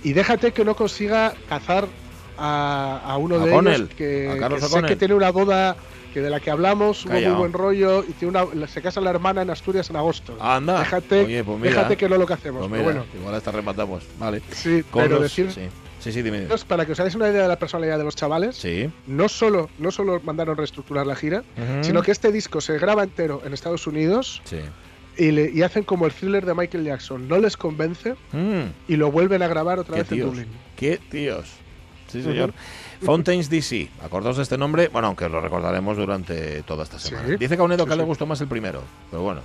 Y, y déjate que no consiga cazar a, a uno A de ellos que, que sé que tiene una boda que de la que hablamos, hubo muy buen rollo y tiene una, se casa la hermana en Asturias en agosto. Anda. Déjate, Oye, pues mira. déjate que no lo que hacemos. Pues pero bueno, igual hasta rematamos. Vale. sí, Con pero los- decir sí. Sí, sí, dime. dime. para que os hagáis una idea de la personalidad de los chavales, Sí. no solo no solo mandaron reestructurar la gira, sino que este disco se graba entero en Estados Unidos Sí. y, le- y hacen como el thriller de Michael Jackson. No les convence Mm, y lo vuelven a grabar otra vez en. Dublín. Qué tíos. Sí, señor. Fountains DC. Acordaos de este nombre, bueno, aunque lo recordaremos durante toda esta semana. Sí. Dice Caunedo Sí, que sí. le gustó más el primero, pero bueno.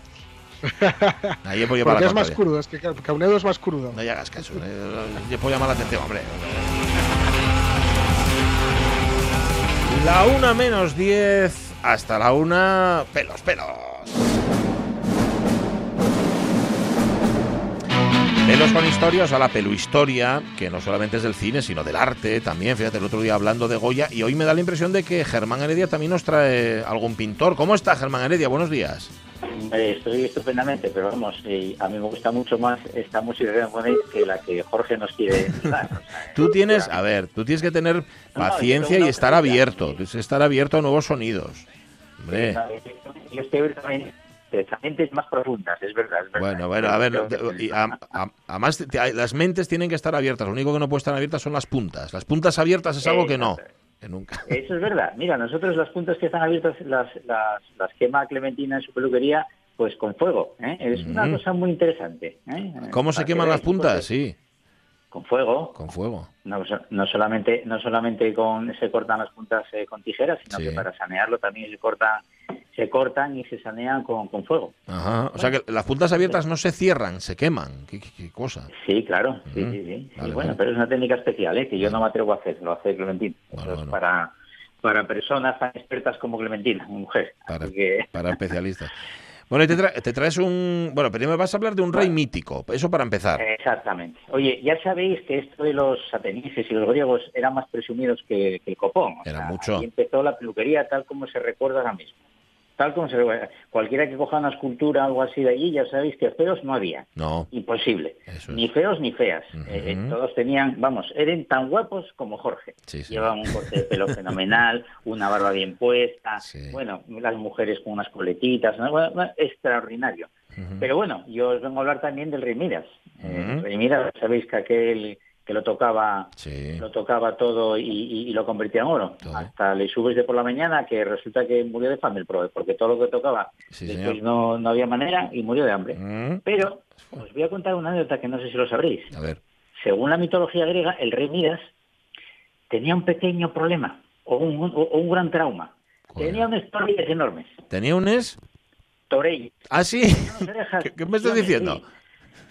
Ahí he podido Porque es más crudo, es que Ca- Caunedo es más crudo. No hagas caso. Eh, yo puedo llamar la atención, hombre. La una menos 10 hasta la una. Pelos, pelos. Pelos con historias a la peluhistoria, que no solamente es del cine, sino del arte también. Fíjate, el otro día hablando de Goya, y hoy me da la impresión de que Germán Heredia también nos trae algún pintor. ¿Cómo está Germán Heredia? Buenos días. Eh, estoy estupendamente, pero vamos, eh, a mí me gusta mucho más esta música que ponéis que la que Jorge nos quiere dar. O sea, Tú tienes, ya- a ver, tú tienes que tener paciencia y estar abierto. Tienes que estar abierto a nuevos sonidos. Hombre. Yo estoy también mentes más profundas, es verdad. es verdad. Bueno, bueno, a ver, a- a- además las mentes tienen que estar abiertas. Lo único que no puede estar abiertas son las puntas. Las puntas abiertas es algo que no, que nunca. Eso es verdad. Mira, nosotros las puntas que están abiertas las, las, las quema Clementina en su peluquería, pues con fuego. ¿eh? Es una cosa muy interesante. ¿eh? ¿Cómo se que queman las puntas? Sí, Con fuego. con fuego. No, so- no solamente no solamente con se cortan las puntas eh, con tijeras, sino Sí. que para sanearlo también se cortan se cortan y se sanean con, con fuego. Ajá. O sea que las puntas abiertas no se cierran, se queman. ¿Qué, qué- qué cosa? Sí, claro, sí, sí, sí. Sí, Vale, bueno, vale. pero es una técnica especial, ¿eh? que yo no me atrevo a hacer, lo hace Clementina. Bueno, bueno. para para personas tan expertas como Clementina, mujer. Para, que- para especialistas. Bueno, y te, tra- te traes un... Bueno, primero me vas a hablar de un rey mítico. Eso para empezar. Exactamente. Oye, ya sabéis que esto de los atenienses y los griegos eran más presumidos que, que el copón. O Era sea, mucho. ahí empezó la peluquería tal como se recuerda ahora mismo. Tal como se. Cualquiera que coja una escultura o algo así de allí, ya sabéis que feos no había. No. Imposible. Es. Ni feos ni feas. Eh, eh, todos tenían, vamos, eran tan guapos como Jorge. Sí, sí. Llevaban un corte de pelo fenomenal, una barba bien puesta. Sí. Bueno, las mujeres con unas coletitas. ¿no? Bueno, bueno, extraordinario. Pero bueno, yo os vengo a hablar también del Rey Midas. Eh, Ujú. el Rey Midas, sabéis que aquel que lo tocaba Sí. lo tocaba todo y, y- y lo convertía en oro. Todo. Hasta le subes de por la mañana que resulta que murió de fame el prove, porque todo lo que tocaba Sí, después no, no había manera y murió de hambre. Mm. Pero os voy a contar una anécdota que no sé si lo sabréis. A ver. Según la mitología griega, el rey Midas tenía un pequeño problema o un, o un gran trauma. Tenía unas torrellas enormes, ¿Tenía un es? torellas. Ah, sí. ¿Qué, qué me estás diciendo? sí.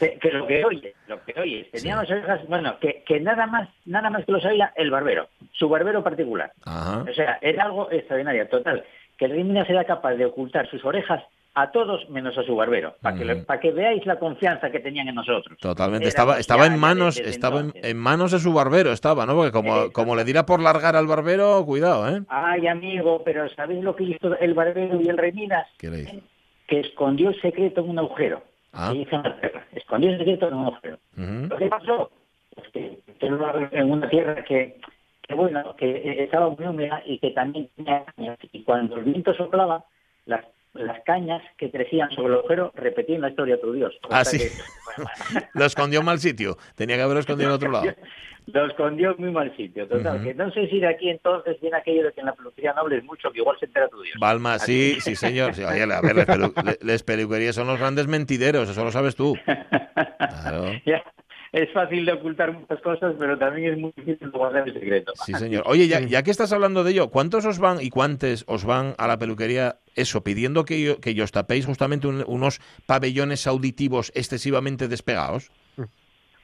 Que, que lo que oyes, lo que oyes. Tenía Sí. unas orejas, bueno, que, que nada más nada más que lo sabía el barbero, su barbero particular. Ajá. O sea, era algo extraordinario, total. Que el rey Midas era capaz de ocultar sus orejas a todos menos a su barbero, para que, Ujú. para que veáis la confianza que tenían en nosotros. Totalmente. Estaba, estaba en manos, desde estaba en, manos de su barbero, estaba, ¿no? Porque como, Exacto. como le diera por largar al barbero, cuidado, ¿eh? Ay, amigo, pero ¿sabéis lo que hizo el barbero y el hizo? Que escondió el secreto en un agujero. Ah. La tierra. Escondió el secreto en un agujero. Ujú. ¿Lo que pasó? Pues que en una tierra que, que, bueno, que estaba muy húmeda y que también tenía cañas. Y cuando el viento soplaba, las las cañas que crecían sobre el agujero repetían la historia de tu Dios. O Ah, que- Lo escondió en mal sitio. Tenía que haberlo escondido en otro lado. Lo escondió en muy mal sitio. Total, que no sé si de aquí entonces viene aquello de que en la peluquería no hables mucho, que igual se entera tu Dios. Balma, sí, sí, señor. Sí, oye, a ver, las, pelu- peluquerías son los grandes mentideros, eso lo sabes tú. Claro. Ya, es fácil de ocultar muchas cosas, pero también es muy difícil de guardar el secreto. Sí, señor. Oye, ya, ya que estás hablando de ello, ¿cuántos os van y cuántos os van a la peluquería eso, pidiendo que, yo- que os tapéis justamente un- unos pabellones auditivos excesivamente despegados?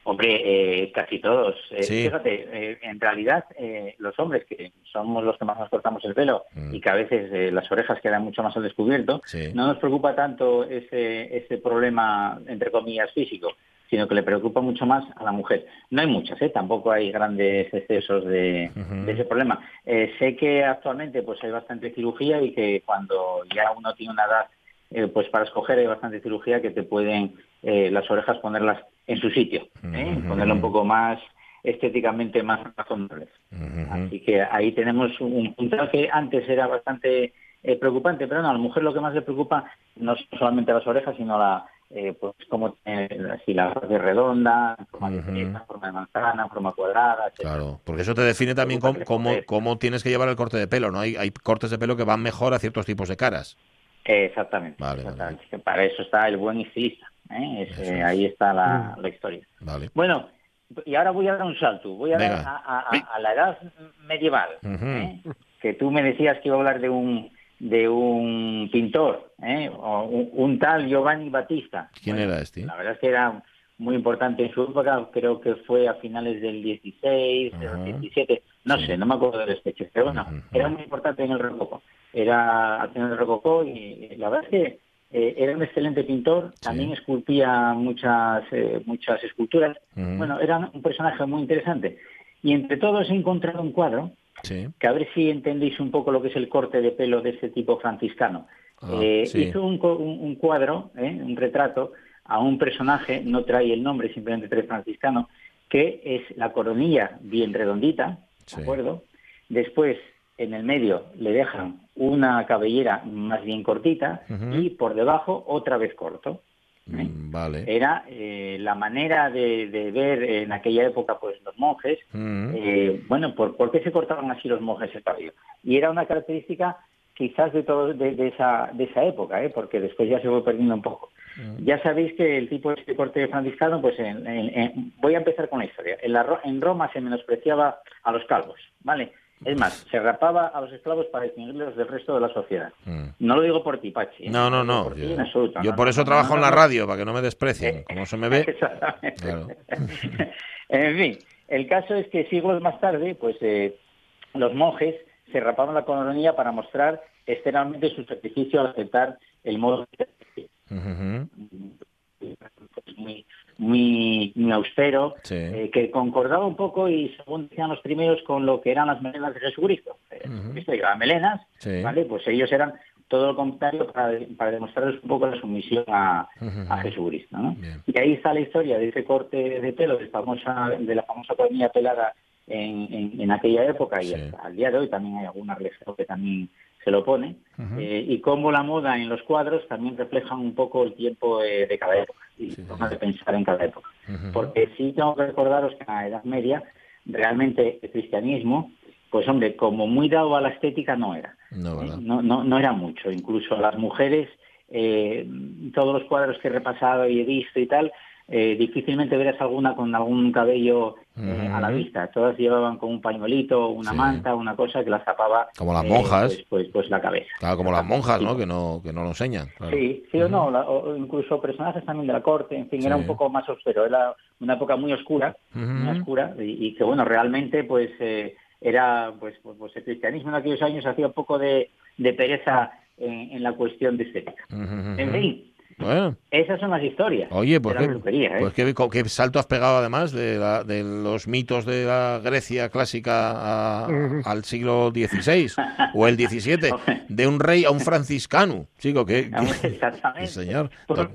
Hombre, eh, casi todos. Eh, Sí. Fíjate, eh, en realidad eh, los hombres, que somos los que más nos cortamos el pelo y que a veces eh, las orejas quedan mucho más al descubierto, Mm. Sí. no nos preocupa tanto ese, ese problema, entre comillas, físico, sino que le preocupa mucho más a la mujer. No hay muchas, ¿eh? tampoco hay grandes excesos de, de ese problema. Eh, sé que actualmente pues hay bastante cirugía y que cuando ya uno tiene una edad eh, pues para escoger hay bastante cirugía que te pueden eh, las orejas ponerlas en su sitio, ¿eh? ponerla un poco más estéticamente más razonables. Así que ahí tenemos un punto que antes era bastante eh, preocupante, pero no, a la mujer lo que más le preocupa no solamente las orejas, sino la eh, pues cómo tiene si la parte redonda, forma de pelota, forma de manzana, forma cuadrada. Claro, porque eso te define también cómo, cómo, cómo tienes que llevar el corte de pelo, ¿no? Hay, hay cortes de pelo que van mejor a ciertos tipos de caras. Eh, Exactamente. Vale, exactamente. Para eso está el buen estilista. ¿eh? Es, eh, ahí está la, la historia. Vale. Bueno, y ahora voy a dar un salto. Voy a dar a, a- la edad medieval. ¿eh? Que tú me decías que iba a hablar de un de un pintor, ¿eh? o un, un tal Giovanni Battista. ¿Quién era este? La verdad es que era muy importante en su época, creo que fue a finales del 16, del 17, no sé, no me acuerdo de las fechas, pero bueno, era muy importante en el Rococó. Era final del Rococó y la verdad es que eh, era un excelente pintor, también esculpía muchas eh, muchas esculturas. Bueno, era un personaje muy interesante. Y entre todos he encontrado un cuadro Sí. que a ver si entendéis un poco lo que es el corte de pelo de este tipo franciscano. Ah, Eh, sí. Hizo un, un- un cuadro, ¿eh? un retrato, a un personaje, no trae el nombre, simplemente trae franciscano, que es la coronilla bien redondita, ¿de acuerdo? Después, en el medio, le dejan una cabellera más bien cortita y por debajo otra vez corto. Mm, Vale. Era eh, la manera de, de ver en aquella época pues los monjes Mm. eh, bueno, ¿por, por qué se cortaban así los monjes el cabello? Y era una característica quizás de todo de, de esa de esa época, ¿eh? porque después ya se fue perdiendo un poco. Ya sabéis que el tipo de este corte franciscano, pues en- en- en- voy a empezar con la historia. En, la Ro- en Roma se menospreciaba a los calvos, ¿vale? Es más, se rapaba a los esclavos para distinguirlos del resto de la sociedad. No lo digo por ti, Pachi. ¿eh? No, no, no. por Yo, en absoluto, yo no, por no, eso no, trabajo en la radio, para que no me desprecien. Como se me ve. Exactamente. Claro. en fin, el caso es que siglos más tarde, pues eh, los monjes se rapaban la coronilla para mostrar externamente su sacrificio al aceptar el modo de Ujú. pues, muy, muy, muy austero, Sí. eh, que concordaba un poco y según decían los primeros con lo que eran las melenas de Jesucristo. Eh, Jesucristo llevaba melenas, Sí. ¿vale? Pues ellos eran todo lo contrario para, para demostrarles un poco la sumisión a, a Jesucristo, ¿no? Y ahí está la historia de ese corte de pelo, de, famosa, de la famosa coronilla pelada en, en- en aquella época y hasta al día de hoy también hay alguna religión que también se lo pone, eh, y cómo la moda en los cuadros también reflejan un poco el tiempo eh, de cada época y la forma de pensar en cada época. Porque sí tengo que recordaros que en la Edad Media realmente el cristianismo, pues hombre, como muy dado a la estética no era. No, ¿verdad? No, no, no era mucho. Incluso las mujeres, eh, todos los cuadros que he repasado y he visto y tal, eh, difícilmente verás alguna con algún cabello eh, a la vista. Todas llevaban con un pañuelito, una manta, una cosa que las tapaba. Como las eh, monjas. Pues, pues, pues la cabeza. Claro, como las monjas, ¿no? Que no, que no lo enseñan. claro. Sí, sí o no, la- o- incluso personajes también de la corte, en fin, era un poco más austero, era una época muy oscura, muy oscura, y, y que bueno, realmente pues eh, era, pues, pues, pues el cristianismo en aquellos años hacía un poco de, de pereza en, en la cuestión de estética. En fin, Bueno. esas son las historias Oye, pues, qué, ¿eh? pues qué, qué salto has pegado además de, la- de los mitos de la Grecia clásica a- al siglo XVI o el XVII, de un rey a un franciscano. Chico, que Exactamente. señor. Por-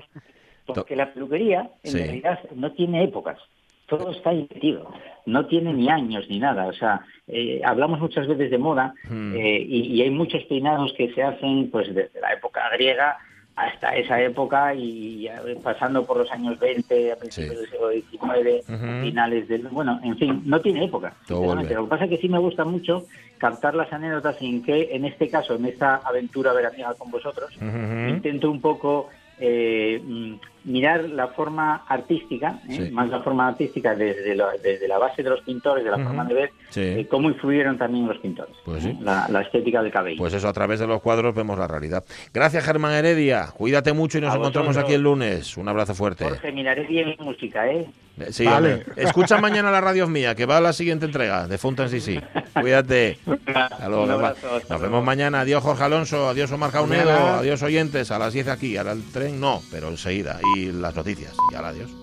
porque la peluquería en Sí. realidad no tiene épocas. todo está metido. No tiene ni años ni nada. O sea, eh, hablamos muchas veces de moda Hmm. eh, y, y hay muchos peinados que se hacen pues desde la época griega hasta esa época y pasando por los años 20, a principios del siglo XIX, finales del... Bueno, en fin, no tiene época. Lo que pasa es que sí me gusta mucho captar las anécdotas en que, en este caso, en esta aventura veraniega con vosotros, intento un poco eh, mirar la forma artística, ¿eh? Sí. más la forma artística desde, la- desde la base de los pintores, de la forma de ver, Sí. eh, cómo influyeron también los pintores, Pues ¿eh? sí. la, la estética del cabello. Pues eso, a través de los cuadros vemos la realidad. Gracias, Germán Heredia. Cuídate mucho y nos A encontramos vosotros. aquí el lunes. Un abrazo fuerte. Jorge, miraré bien música, ¿eh? Eh, Sí, Vale. Escucha mañana la radio mía, que va a la siguiente entrega de Fountains sí. Cuídate. Hasta luego, Un que va. abrazo, hasta Nos luego. vemos mañana. Adiós, Jorge Alonso. Adiós, Omar Caunedo. Adiós, oyentes. A las 10 aquí. Ahora el tren no, pero enseguida. Y las noticias. Y ahora adiós.